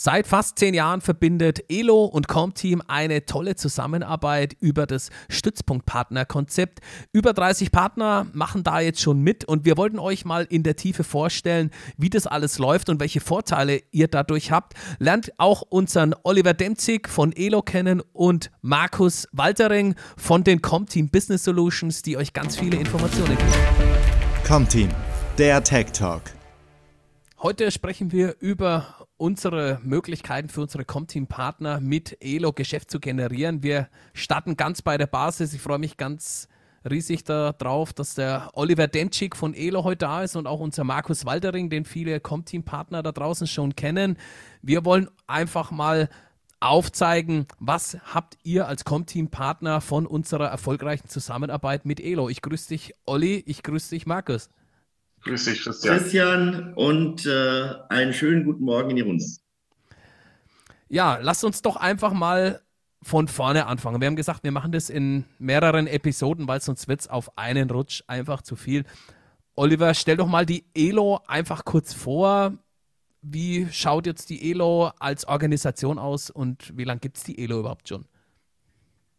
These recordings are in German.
Seit fast zehn Jahren verbindet Elo und Comteam eine tolle Zusammenarbeit über das Stützpunktpartnerkonzept. Über 30 Partner machen da jetzt schon mit und wir wollten euch mal in der Tiefe vorstellen, wie das alles läuft und welche Vorteile ihr dadurch habt. Lernt auch unseren Oliver Demzig von Elo kennen und Markus Waltering von den Comteam Business Solutions, die euch ganz viele Informationen geben. Comteam, der Tech Talk. Heute sprechen wir über unsere Möglichkeiten für unsere Comteam-Partner mit Elo Geschäft zu generieren. Wir starten ganz bei der Basis. Ich freue mich ganz riesig darauf, dass der Oliver Demczyk von Elo heute da ist und auch unser Markus Waldering, den viele Comteam-Partner da draußen schon kennen. Wir wollen einfach mal aufzeigen, was habt ihr als Comteam-Partner von unserer erfolgreichen Zusammenarbeit mit Elo. Ich grüße dich, Olli, ich grüße dich, Markus. Grüß dich, Christian. Christian und äh, einen schönen guten Morgen in die Runde. Ja, lasst uns doch einfach mal von vorne anfangen. Wir haben gesagt, wir machen das in mehreren Episoden, weil sonst wird es auf einen Rutsch einfach zu viel. Oliver, stell doch mal die ELO einfach kurz vor. Wie schaut jetzt die ELO als Organisation aus und wie lange gibt es die ELO überhaupt schon?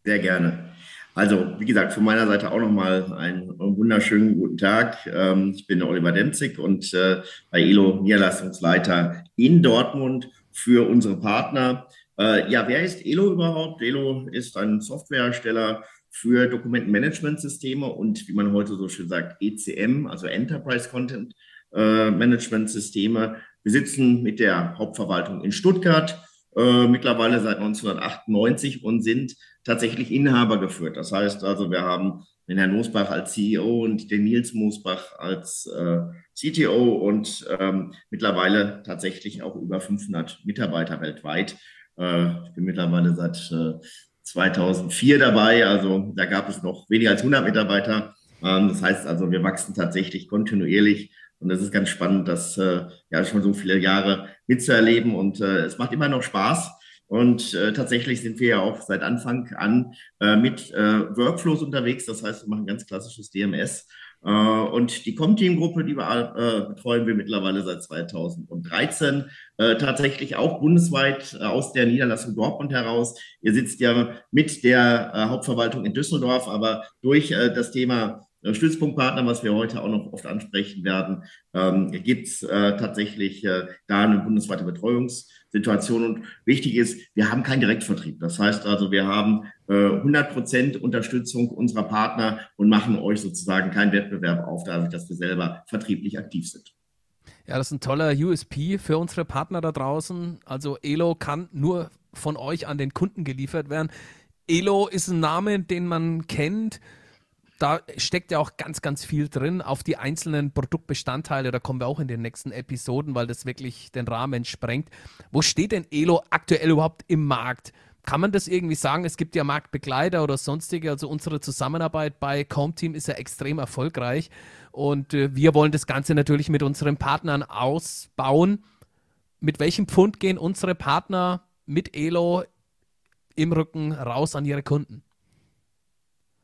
Sehr gerne. Also, wie gesagt, von meiner Seite auch nochmal einen wunderschönen guten Tag. Ähm, ich bin Oliver Demzig und äh, bei ELO Niederlassungsleiter in Dortmund für unsere Partner. Äh, ja, wer ist ELO überhaupt? ELO ist ein Softwarehersteller für Dokumentenmanagementsysteme und wie man heute so schön sagt, ECM, also Enterprise Content äh, Management Systeme. Wir sitzen mit der Hauptverwaltung in Stuttgart, mittlerweile seit 1998 und sind tatsächlich Inhaber geführt. Das heißt also, wir haben den Herrn Moosbach als CEO und den Nils Moosbach als äh, CTO und ähm, mittlerweile tatsächlich auch über 500 Mitarbeiter weltweit. Äh, ich bin mittlerweile seit äh, 2004 dabei, also da gab es noch weniger als 100 Mitarbeiter. Ähm, das heißt also, wir wachsen tatsächlich kontinuierlich und es ist ganz spannend, das äh, ja schon so viele Jahre mitzuerleben und äh, es macht immer noch Spaß. Und äh, tatsächlich sind wir ja auch seit Anfang an äh, mit äh, Workflows unterwegs. Das heißt, wir machen ganz klassisches DMS. Äh, und die Comteam-Gruppe, die wir äh, betreuen wir mittlerweile seit 2013, äh, tatsächlich auch bundesweit äh, aus der Niederlassung Dortmund heraus. Ihr sitzt ja mit der äh, Hauptverwaltung in Düsseldorf, aber durch äh, das Thema Stützpunktpartner, was wir heute auch noch oft ansprechen werden, ähm, gibt es äh, tatsächlich äh, da eine bundesweite Betreuungssituation. Und wichtig ist, wir haben keinen Direktvertrieb. Das heißt also, wir haben äh, 100 Prozent Unterstützung unserer Partner und machen euch sozusagen keinen Wettbewerb auf, dadurch, dass wir selber vertrieblich aktiv sind. Ja, das ist ein toller USP für unsere Partner da draußen. Also Elo kann nur von euch an den Kunden geliefert werden. Elo ist ein Name, den man kennt da steckt ja auch ganz, ganz viel drin auf die einzelnen Produktbestandteile. Da kommen wir auch in den nächsten Episoden, weil das wirklich den Rahmen sprengt. Wo steht denn Elo aktuell überhaupt im Markt? Kann man das irgendwie sagen? Es gibt ja Marktbegleiter oder sonstige. Also unsere Zusammenarbeit bei Comteam ist ja extrem erfolgreich. Und äh, wir wollen das Ganze natürlich mit unseren Partnern ausbauen. Mit welchem Pfund gehen unsere Partner mit Elo im Rücken raus an ihre Kunden?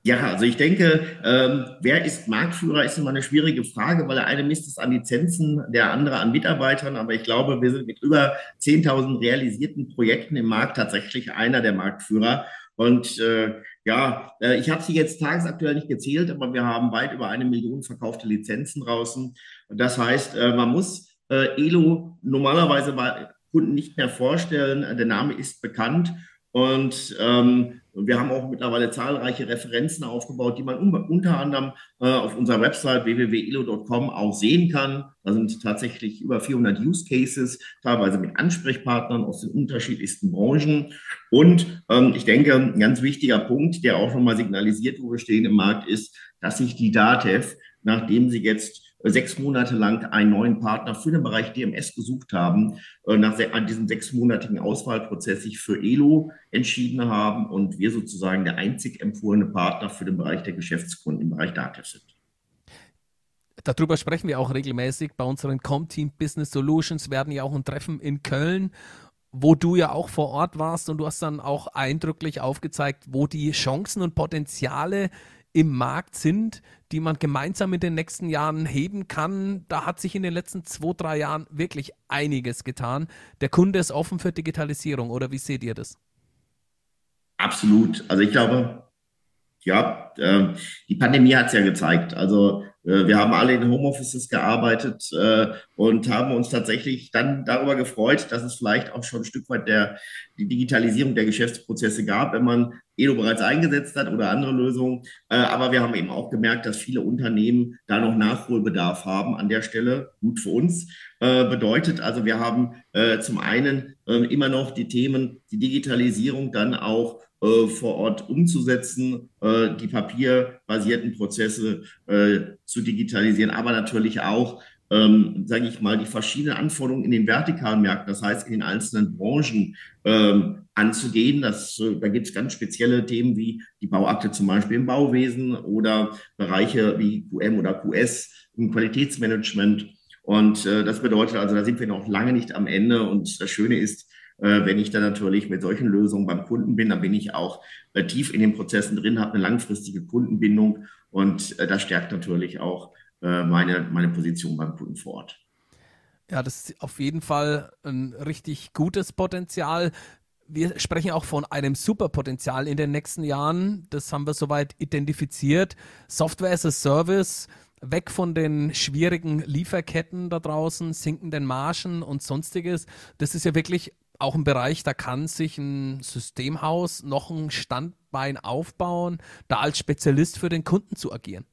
Ja, also ich denke, ähm, wer ist Marktführer, ist immer eine schwierige Frage, weil der eine misst es an Lizenzen, der andere an Mitarbeitern. Aber ich glaube, wir sind mit über 10.000 realisierten Projekten im Markt tatsächlich einer der Marktführer. Und äh, ja, äh, ich habe sie jetzt tagesaktuell nicht gezählt, aber wir haben weit über eine Million verkaufte Lizenzen draußen. Und das heißt, äh, man muss äh, Elo normalerweise bei Kunden nicht mehr vorstellen. Der Name ist bekannt. Und ähm, wir haben auch mittlerweile zahlreiche Referenzen aufgebaut, die man unter anderem äh, auf unserer Website www.elo.com auch sehen kann. Da sind tatsächlich über 400 Use Cases, teilweise mit Ansprechpartnern aus den unterschiedlichsten Branchen. Und ähm, ich denke, ein ganz wichtiger Punkt, der auch nochmal signalisiert, wo wir stehen im Markt, ist, dass sich die DATEV, nachdem sie jetzt sechs Monate lang einen neuen Partner für den Bereich DMS gesucht haben, äh, nach diesem sechsmonatigen Auswahlprozess sich für ELO entschieden haben und wir sozusagen der einzig empfohlene Partner für den Bereich der Geschäftskunden im Bereich Datev sind. Darüber sprechen wir auch regelmäßig. Bei unseren Comteam Business Solutions werden ja auch ein Treffen in Köln wo du ja auch vor Ort warst und du hast dann auch eindrücklich aufgezeigt, wo die Chancen und Potenziale im Markt sind, die man gemeinsam in den nächsten Jahren heben kann. Da hat sich in den letzten zwei, drei Jahren wirklich einiges getan. Der Kunde ist offen für Digitalisierung, oder wie seht ihr das? Absolut. Also ich glaube, ja, äh, die Pandemie hat es ja gezeigt. Also äh, wir haben alle in Homeoffices gearbeitet äh, und haben uns tatsächlich dann darüber gefreut, dass es vielleicht auch schon ein Stück weit der, die Digitalisierung der Geschäftsprozesse gab, wenn man Edo bereits eingesetzt hat oder andere Lösungen. Äh, aber wir haben eben auch gemerkt, dass viele Unternehmen da noch Nachholbedarf haben an der Stelle. Gut für uns. Bedeutet also, wir haben zum einen immer noch die Themen, die Digitalisierung dann auch äh, vor Ort umzusetzen, äh, die papierbasierten Prozesse äh, zu digitalisieren, aber natürlich auch, ähm, sage ich mal, die verschiedenen Anforderungen in den vertikalen Märkten, das heißt in den einzelnen Branchen ähm, anzugehen. Das, äh, da gibt es ganz spezielle Themen wie die Bauakte zum Beispiel im Bauwesen oder Bereiche wie QM oder QS im Qualitätsmanagement. Und äh, das bedeutet also, da sind wir noch lange nicht am Ende. Und das Schöne ist, äh, wenn ich dann natürlich mit solchen Lösungen beim Kunden bin, dann bin ich auch äh, tief in den Prozessen drin, habe eine langfristige Kundenbindung und äh, das stärkt natürlich auch meine, meine Position beim Kunden vor Ort. Ja, das ist auf jeden Fall ein richtig gutes Potenzial. Wir sprechen auch von einem Superpotenzial in den nächsten Jahren. Das haben wir soweit identifiziert. Software as a Service, weg von den schwierigen Lieferketten da draußen, sinkenden Margen und sonstiges. Das ist ja wirklich auch ein Bereich, da kann sich ein Systemhaus noch ein Standbein aufbauen, da als Spezialist für den Kunden zu agieren.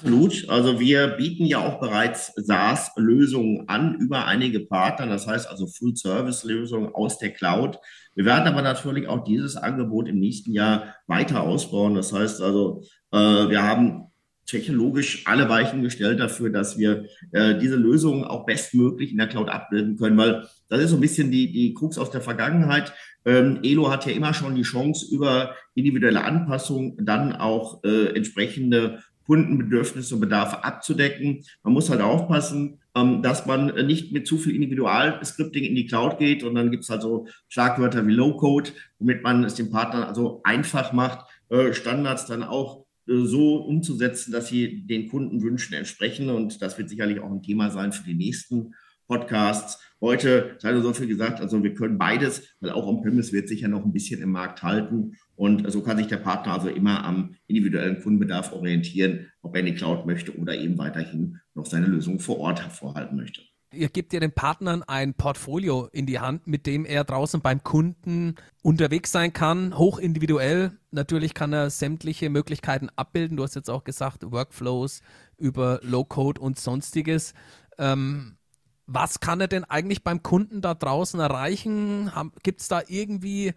Absolut. Also wir bieten ja auch bereits SaaS-Lösungen an über einige Partner, das heißt also Full-Service-Lösungen aus der Cloud. Wir werden aber natürlich auch dieses Angebot im nächsten Jahr weiter ausbauen. Das heißt also, äh, wir haben technologisch alle Weichen gestellt dafür, dass wir äh, diese Lösungen auch bestmöglich in der Cloud abbilden können, weil das ist so ein bisschen die, die Krux aus der Vergangenheit. Ähm, Elo hat ja immer schon die Chance, über individuelle Anpassungen dann auch äh, entsprechende Kundenbedürfnisse und Bedarfe abzudecken. Man muss halt aufpassen, ähm, dass man nicht mit zu viel Individualscripting in die Cloud geht und dann gibt es halt so Schlagwörter wie Low-Code, womit man es dem Partner also einfach macht, äh, Standards dann auch äh, so umzusetzen, dass sie den Kundenwünschen entsprechen. Und das wird sicherlich auch ein Thema sein für die nächsten Podcasts. Heute sei so viel gesagt, also wir können beides, weil auch On-Premise wird sich ja noch ein bisschen im Markt halten. Und so kann sich der Partner also immer am individuellen Kundenbedarf orientieren, ob er in die Cloud möchte oder eben weiterhin noch seine Lösung vor Ort hervorhalten möchte. Ihr gebt ja den Partnern ein Portfolio in die Hand, mit dem er draußen beim Kunden unterwegs sein kann, hoch individuell. Natürlich kann er sämtliche Möglichkeiten abbilden. Du hast jetzt auch gesagt, Workflows über Low-Code und sonstiges. Ähm, was kann er denn eigentlich beim Kunden da draußen erreichen? Gibt es da irgendwie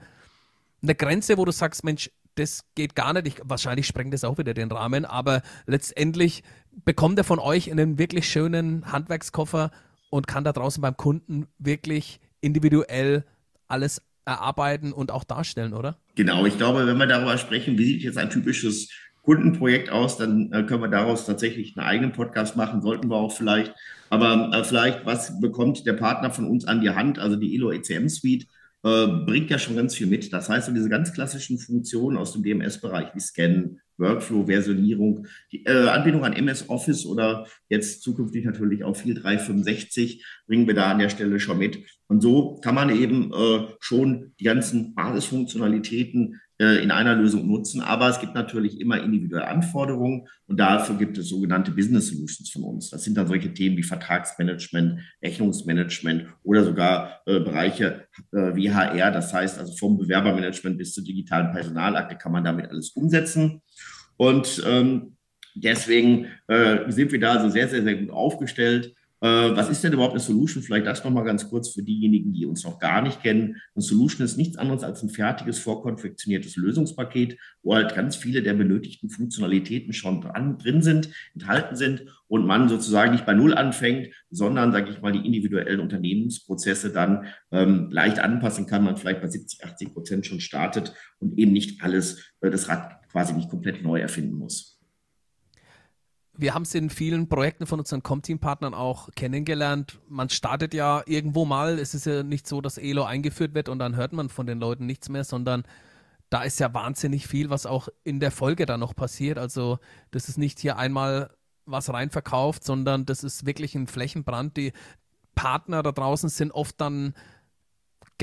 eine Grenze, wo du sagst, Mensch, das geht gar nicht. Ich, wahrscheinlich sprengt das auch wieder den Rahmen, aber letztendlich bekommt er von euch einen wirklich schönen Handwerkskoffer und kann da draußen beim Kunden wirklich individuell alles erarbeiten und auch darstellen, oder? Genau, ich glaube, wenn wir darüber sprechen, wie sieht jetzt ein typisches Kundenprojekt aus, dann äh, können wir daraus tatsächlich einen eigenen Podcast machen, sollten wir auch vielleicht. Aber äh, vielleicht, was bekommt der Partner von uns an die Hand? Also die Elo ECM Suite äh, bringt ja schon ganz viel mit. Das heißt, so diese ganz klassischen Funktionen aus dem DMS-Bereich wie Scannen, Workflow, Versionierung, die äh, Anbindung an MS Office oder jetzt zukünftig natürlich auch viel 365 bringen wir da an der Stelle schon mit. Und so kann man eben schon die ganzen Basisfunktionalitäten in einer Lösung nutzen. Aber es gibt natürlich immer individuelle Anforderungen und dafür gibt es sogenannte Business Solutions von uns. Das sind dann solche Themen wie Vertragsmanagement, Rechnungsmanagement oder sogar äh, Bereiche äh, wie HR. Das heißt also vom Bewerbermanagement bis zur digitalen Personalakte kann man damit alles umsetzen. Und ähm, deswegen äh, sind wir da also sehr, sehr, sehr gut aufgestellt. Äh, was ist denn überhaupt eine Solution? Vielleicht das nochmal ganz kurz für diejenigen, die uns noch gar nicht kennen. Eine Solution ist nichts anderes als ein fertiges, vorkonfektioniertes Lösungspaket, wo halt ganz viele der benötigten Funktionalitäten schon dran, drin sind, enthalten sind und man sozusagen nicht bei Null anfängt, sondern, sage ich mal, die individuellen Unternehmensprozesse dann ähm, leicht anpassen kann, man vielleicht bei 70, 80 Prozent schon startet und eben nicht alles, äh, das Rad quasi nicht komplett neu erfinden muss wir haben es in vielen Projekten von unseren Comteam-Partnern auch kennengelernt. Man startet ja irgendwo mal. Es ist ja nicht so, dass Elo eingeführt wird und dann hört man von den Leuten nichts mehr, sondern da ist ja wahnsinnig viel, was auch in der Folge dann noch passiert. Also das ist nicht hier einmal was reinverkauft, sondern das ist wirklich ein Flächenbrand. Die Partner da draußen sind oft dann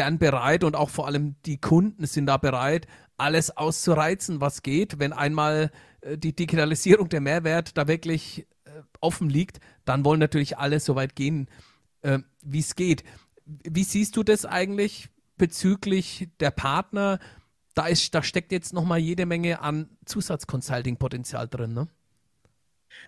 gern bereit und auch vor allem die Kunden sind da bereit, alles auszureizen, was geht. Wenn einmal äh, die Digitalisierung, der Mehrwert da wirklich äh, offen liegt, dann wollen natürlich alle so weit gehen, äh, wie es geht. Wie siehst du das eigentlich bezüglich der Partner? Da, ist, da steckt jetzt nochmal jede Menge an Zusatzconsulting-Potenzial drin, ne?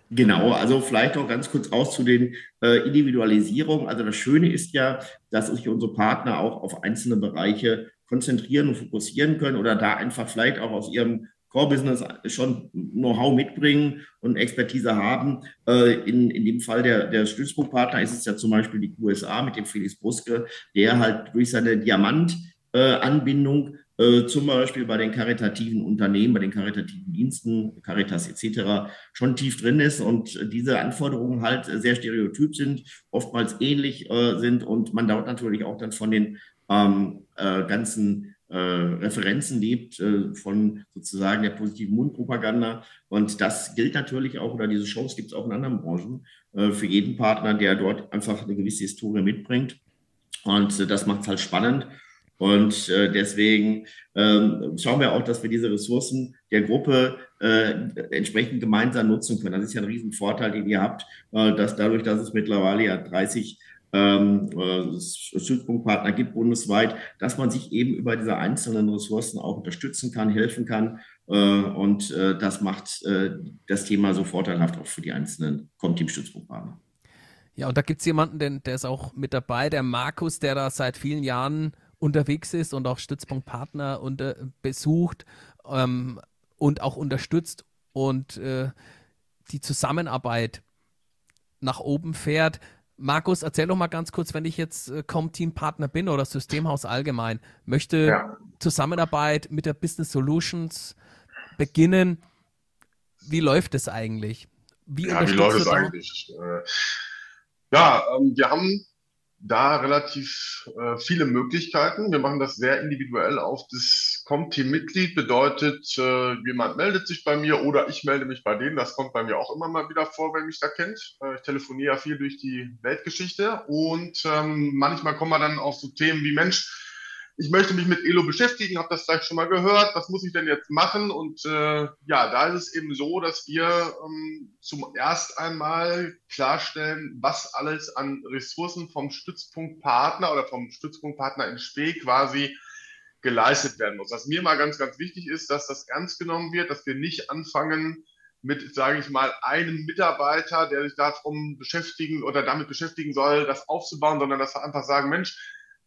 Genau, also vielleicht auch ganz kurz raus zu den äh, Individualisierungen. Also das Schöne ist ja, dass sich unsere Partner auch auf einzelne Bereiche konzentrieren und fokussieren können oder da einfach vielleicht auch aus ihrem Core-Business schon Know-how mitbringen und Expertise haben. Äh, in, in dem Fall der, der Stützpunktpartner ist es ja zum Beispiel die USA mit dem Felix Bruske, der halt durch seine Diamant-Anbindung äh, zum Beispiel bei den karitativen Unternehmen, bei den karitativen Diensten, Caritas etc. schon tief drin ist und diese Anforderungen halt sehr stereotyp sind, oftmals ähnlich äh, sind und man dort natürlich auch dann von den ähm, äh, ganzen äh, Referenzen lebt, von sozusagen der positiven Mundpropaganda. Und das gilt natürlich auch, oder diese Chance gibt es auch in anderen Branchen, für jeden Partner, der dort einfach eine gewisse Historie mitbringt. Und das macht es halt spannend. Und äh, deswegen ähm, schauen wir auch, dass wir diese Ressourcen der Gruppe äh, entsprechend gemeinsam nutzen können. Das ist ja ein Riesenvorteil, den ihr habt, äh, dass dadurch, dass es mittlerweile ja 30 ähm, äh, Stützpunktpartner gibt bundesweit, dass man sich eben über diese einzelnen Ressourcen auch unterstützen kann, helfen kann. Äh, und äh, das macht das Thema so vorteilhaft auch für die einzelnen Comteam-Stützpunktpartner. Ja, und da gibt es jemanden, der ist auch mit dabei, der Markus, der da seit vielen Jahren unterwegs ist und auch Stützpunktpartner unter, besucht ähm, und auch unterstützt und äh, die Zusammenarbeit nach oben fährt. Markus, erzähl doch mal ganz kurz, wenn ich jetzt äh, Com-Team-Partner bin oder Systemhaus allgemein, möchte ja. Zusammenarbeit mit der Business Solutions beginnen. Wie läuft es eigentlich? Wie, ja, wie läuft es eigentlich? Äh, ja, ähm, wir haben da relativ äh, viele Möglichkeiten. Wir machen das sehr individuell auf das Comteam-Mitglied. Bedeutet, äh, jemand meldet sich bei mir oder ich melde mich bei denen. Das kommt bei mir auch immer mal wieder vor, wenn mich da kennt. Äh, ich telefoniere ja viel durch die Weltgeschichte und ähm, manchmal kommen wir dann auf so Themen wie Mensch, ich möchte mich mit Elo beschäftigen, habe das vielleicht schon mal gehört, was muss ich denn jetzt machen? Und äh, ja, da ist es eben so, dass wir ähm, zum erst einmal klarstellen, was alles an Ressourcen vom Stützpunktpartner oder vom Stützpunktpartner in Spee quasi geleistet werden muss. Was mir mal ganz, ganz wichtig ist, dass das ernst genommen wird, dass wir nicht anfangen, mit, sage ich mal, einem Mitarbeiter, der sich darum beschäftigen oder damit beschäftigen soll, das aufzubauen, sondern dass wir einfach sagen, Mensch,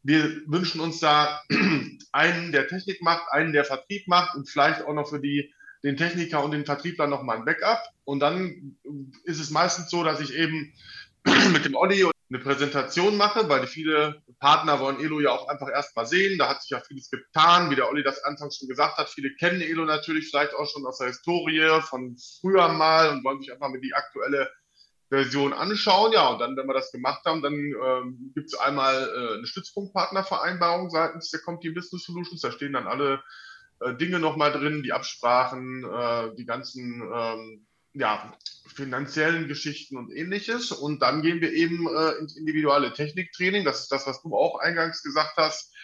wir wünschen uns da einen, der Technik macht, einen, der Vertrieb macht und vielleicht auch noch für die, den Techniker und den Vertriebler nochmal ein Backup. Und dann ist es meistens so, dass ich eben mit dem Olli eine Präsentation mache, weil viele Partner wollen Elo ja auch einfach erstmal sehen. Da hat sich ja vieles getan, wie der Olli das anfangs schon gesagt hat. Viele kennen Elo natürlich vielleicht auch schon aus der Historie von früher mal und wollen sich einfach mit die aktuelle Version anschauen. Ja, und dann, wenn wir das gemacht haben, dann ähm, gibt es einmal äh, eine Stützpunktpartnervereinbarung seitens der Comteam Business Solutions. Da stehen dann alle äh, Dinge nochmal drin, die Absprachen, äh, die ganzen ähm, ja, finanziellen Geschichten und ähnliches. Und dann gehen wir eben äh, ins individuelle Techniktraining. Das ist das, was du auch eingangs gesagt hast,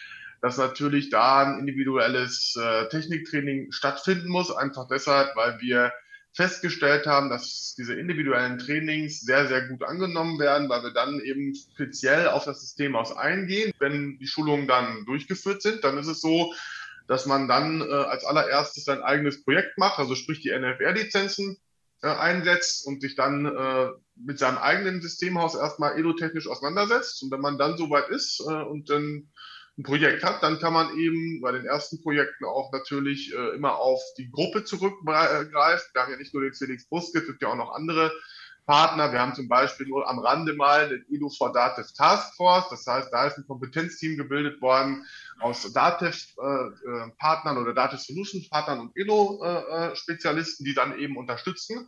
dass natürlich da ein individuelles äh, Techniktraining stattfinden muss. Einfach deshalb, weil wir festgestellt haben, dass diese individuellen Trainings sehr, sehr gut angenommen werden, weil wir dann eben speziell auf das System aus eingehen. Wenn die Schulungen dann durchgeführt sind, dann ist es so, dass man dann äh, als allererstes sein eigenes Projekt macht, also sprich die NFR-Lizenzen äh, einsetzt und sich dann äh, mit seinem eigenen Systemhaus erstmal edotechnisch auseinandersetzt. Und wenn man dann soweit ist äh, und dann ein Projekt hat, dann kann man eben bei den ersten Projekten auch natürlich äh, immer auf die Gruppe zurückgreifen. Wir haben ja nicht nur den Felix Buske, es gibt ja auch noch andere Partner. Wir haben zum Beispiel nur am Rande mal den Edu for Dativ Task Force. Das heißt, da ist ein Kompetenzteam gebildet worden aus Dativ-Partnern äh, äh oder Dativ Solutions Partnern und Edo-Spezialisten, die dann eben unterstützen.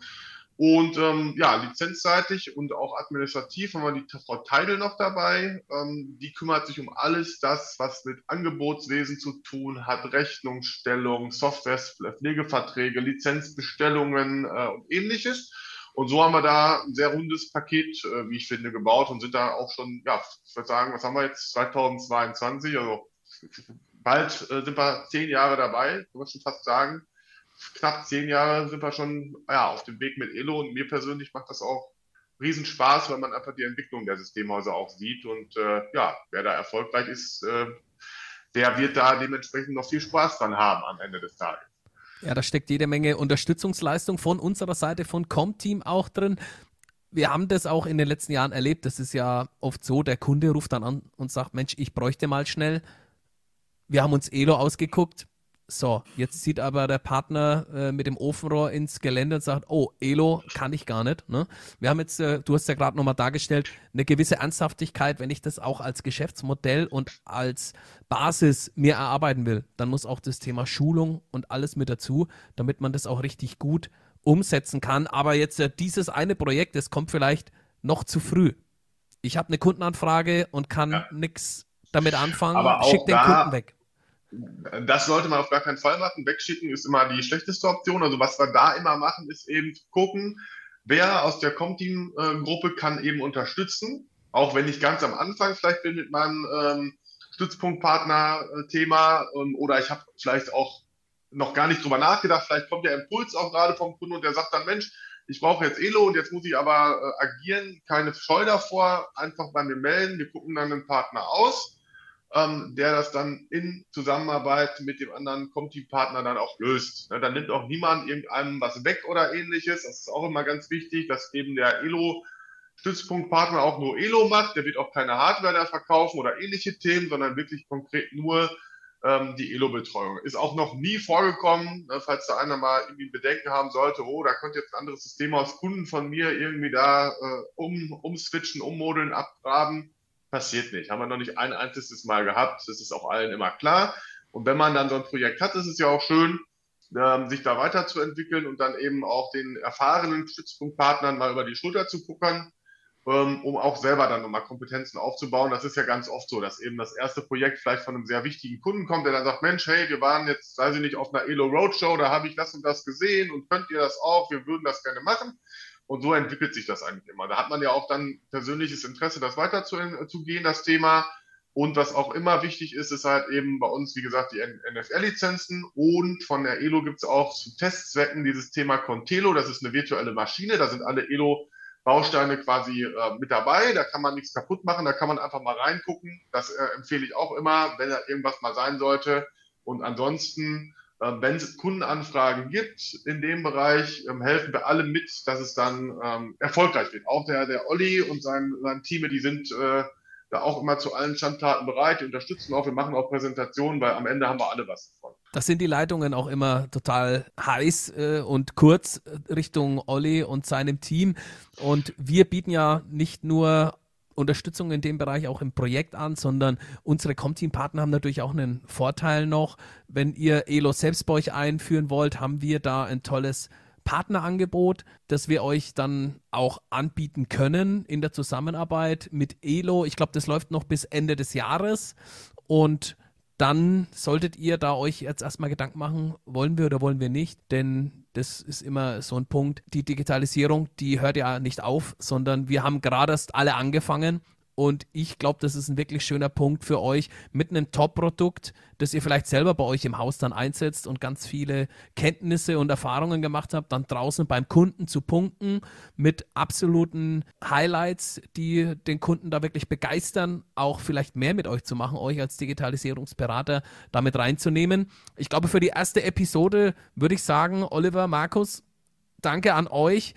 Und ähm, ja, lizenzseitig und auch administrativ haben wir die Frau Teidel noch dabei. Ähm, die kümmert sich um alles das, was mit Angebotswesen zu tun hat, Rechnungsstellung, Software, Pflegeverträge, Lizenzbestellungen äh, und ähnliches. Und so haben wir da ein sehr rundes Paket, äh, wie ich finde, gebaut und sind da auch schon, ja, ich würde sagen, was haben wir jetzt, 2022, also bald äh, sind wir zehn Jahre dabei, kann man schon fast sagen knapp zehn Jahre sind wir schon ja, auf dem Weg mit Elo und mir persönlich macht das auch riesen Spaß, weil man einfach die Entwicklung der Systemhäuser auch sieht und äh, ja, wer da erfolgreich ist, äh, der wird da dementsprechend noch viel Spaß dran haben am Ende des Tages. Ja, da steckt jede Menge Unterstützungsleistung von unserer Seite, von Comteam auch drin. Wir haben das auch in den letzten Jahren erlebt. Das ist ja oft so, der Kunde ruft dann an und sagt, Mensch, ich bräuchte mal schnell. Wir haben uns Elo ausgeguckt, so, jetzt zieht aber der Partner äh, mit dem Ofenrohr ins Gelände und sagt, oh, Elo kann ich gar nicht. Ne? Wir haben jetzt, äh, du hast ja gerade nochmal dargestellt, eine gewisse Ernsthaftigkeit, wenn ich das auch als Geschäftsmodell und als Basis mir erarbeiten will, dann muss auch das Thema Schulung und alles mit dazu, damit man das auch richtig gut umsetzen kann. Aber jetzt äh, dieses eine Projekt, das kommt vielleicht noch zu früh. Ich habe eine Kundenanfrage und kann ja. nichts damit anfangen, schick den Kunden weg das sollte man auf gar keinen Fall machen. Wegschicken ist immer die schlechteste Option. Also was wir da immer machen, ist eben gucken, wer aus der Comteam-Gruppe kann eben unterstützen. Auch wenn ich ganz am Anfang vielleicht bin mit meinem ähm, Stützpunktpartner-Thema ähm, oder ich habe vielleicht auch noch gar nicht drüber nachgedacht. Vielleicht kommt der Impuls auch gerade vom Kunden und der sagt dann, Mensch, ich brauche jetzt Elo und jetzt muss ich aber äh, agieren. Keine Scheu davor, einfach bei mir melden. Wir gucken dann den Partner aus ähm, der das dann in Zusammenarbeit mit dem anderen Comteam-Partner dann auch löst. Ne, dann nimmt auch niemand irgendeinem was weg oder ähnliches. Das ist auch immer ganz wichtig, dass eben der Elo Stützpunktpartner auch nur Elo macht. Der wird auch keine Hardware da verkaufen oder ähnliche Themen, sondern wirklich konkret nur ähm, die Elo-Betreuung. Ist auch noch nie vorgekommen, ne, falls da einer mal irgendwie Bedenken haben sollte, oh, da könnte jetzt ein anderes System aus Kunden von mir irgendwie da äh, um, umswitchen, ummodeln, abgraben passiert nicht. Haben wir noch nicht ein einziges Mal gehabt. Das ist auch allen immer klar. Und wenn man dann so ein Projekt hat, ist es ja auch schön, ähm, sich da weiterzuentwickeln und dann eben auch den erfahrenen Stützpunktpartnern mal über die Schulter zu gucken, ähm, um auch selber dann nochmal Kompetenzen aufzubauen. Das ist ja ganz oft so, dass eben das erste Projekt vielleicht von einem sehr wichtigen Kunden kommt, der dann sagt, Mensch, hey, wir waren jetzt, weiß ich nicht, auf einer Elo Roadshow, da habe ich das und das gesehen und könnt ihr das auch, wir würden das gerne machen. Und so entwickelt sich das eigentlich immer. Da hat man ja auch dann persönliches Interesse, das weiterzugehen, das Thema. Und was auch immer wichtig ist, ist halt eben bei uns, wie gesagt, die NFL-Lizenzen. Und von der ELO gibt es auch zu Testzwecken dieses Thema Contelo. Das ist eine virtuelle Maschine. Da sind alle ELO-Bausteine quasi äh, mit dabei. Da kann man nichts kaputt machen. Da kann man einfach mal reingucken. Das äh, empfehle ich auch immer, wenn da irgendwas mal sein sollte. Und ansonsten wenn es Kundenanfragen gibt in dem Bereich, ähm, helfen wir alle mit, dass es dann ähm, erfolgreich wird. Auch der, der Olli und sein, sein Team, die sind äh, da auch immer zu allen Standtaten bereit, die unterstützen auch, wir machen auch Präsentationen, weil am Ende haben wir alle was davon. Das sind die Leitungen auch immer total heiß äh, und kurz Richtung Olli und seinem Team. Und wir bieten ja nicht nur Unterstützung in dem Bereich auch im Projekt an, sondern unsere Comteam-Partner haben natürlich auch einen Vorteil noch. Wenn ihr Elo selbst bei euch einführen wollt, haben wir da ein tolles Partnerangebot, das wir euch dann auch anbieten können in der Zusammenarbeit mit Elo. Ich glaube, das läuft noch bis Ende des Jahres und dann solltet ihr da euch jetzt erstmal Gedanken machen, wollen wir oder wollen wir nicht, denn das ist immer so ein Punkt. Die Digitalisierung, die hört ja nicht auf, sondern wir haben gerade erst alle angefangen und ich glaube, das ist ein wirklich schöner Punkt für euch mit einem Top-Produkt, das ihr vielleicht selber bei euch im Haus dann einsetzt und ganz viele Kenntnisse und Erfahrungen gemacht habt, dann draußen beim Kunden zu punkten mit absoluten Highlights, die den Kunden da wirklich begeistern, auch vielleicht mehr mit euch zu machen, euch als Digitalisierungsberater damit reinzunehmen. Ich glaube, für die erste Episode würde ich sagen, Oliver, Markus, danke an euch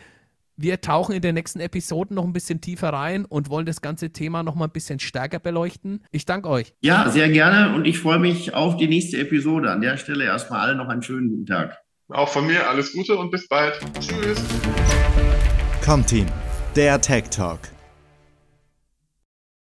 wir tauchen in den nächsten Episoden noch ein bisschen tiefer rein und wollen das ganze Thema noch mal ein bisschen stärker beleuchten. Ich danke euch. Ja, sehr gerne und ich freue mich auf die nächste Episode. An der Stelle erstmal allen noch einen schönen guten Tag. Auch von mir alles Gute und bis bald. Tschüss. Comteam, der Tech Talk.